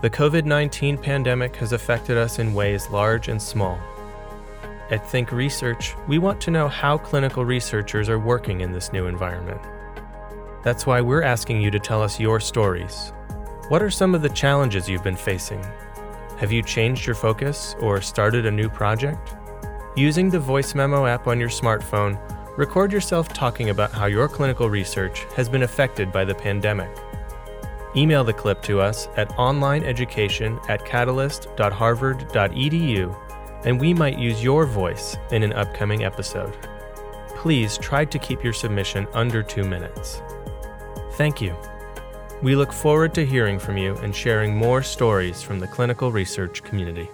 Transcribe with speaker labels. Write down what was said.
Speaker 1: The COVID 19 pandemic has affected us in ways large and small. At Think Research, we want to know how clinical researchers are working in this new environment. That's why we're asking you to tell us your stories. What are some of the challenges you've been facing? Have you changed your focus or started a new project? Using the Voice Memo app on your smartphone, record yourself talking about how your clinical research has been affected by the pandemic. Email the clip to us at onlineeducation at catalyst.harvard.edu and we might use your voice in an upcoming episode. Please try to keep your submission under two minutes. Thank you. We look forward to hearing from you and sharing more stories from the clinical research community.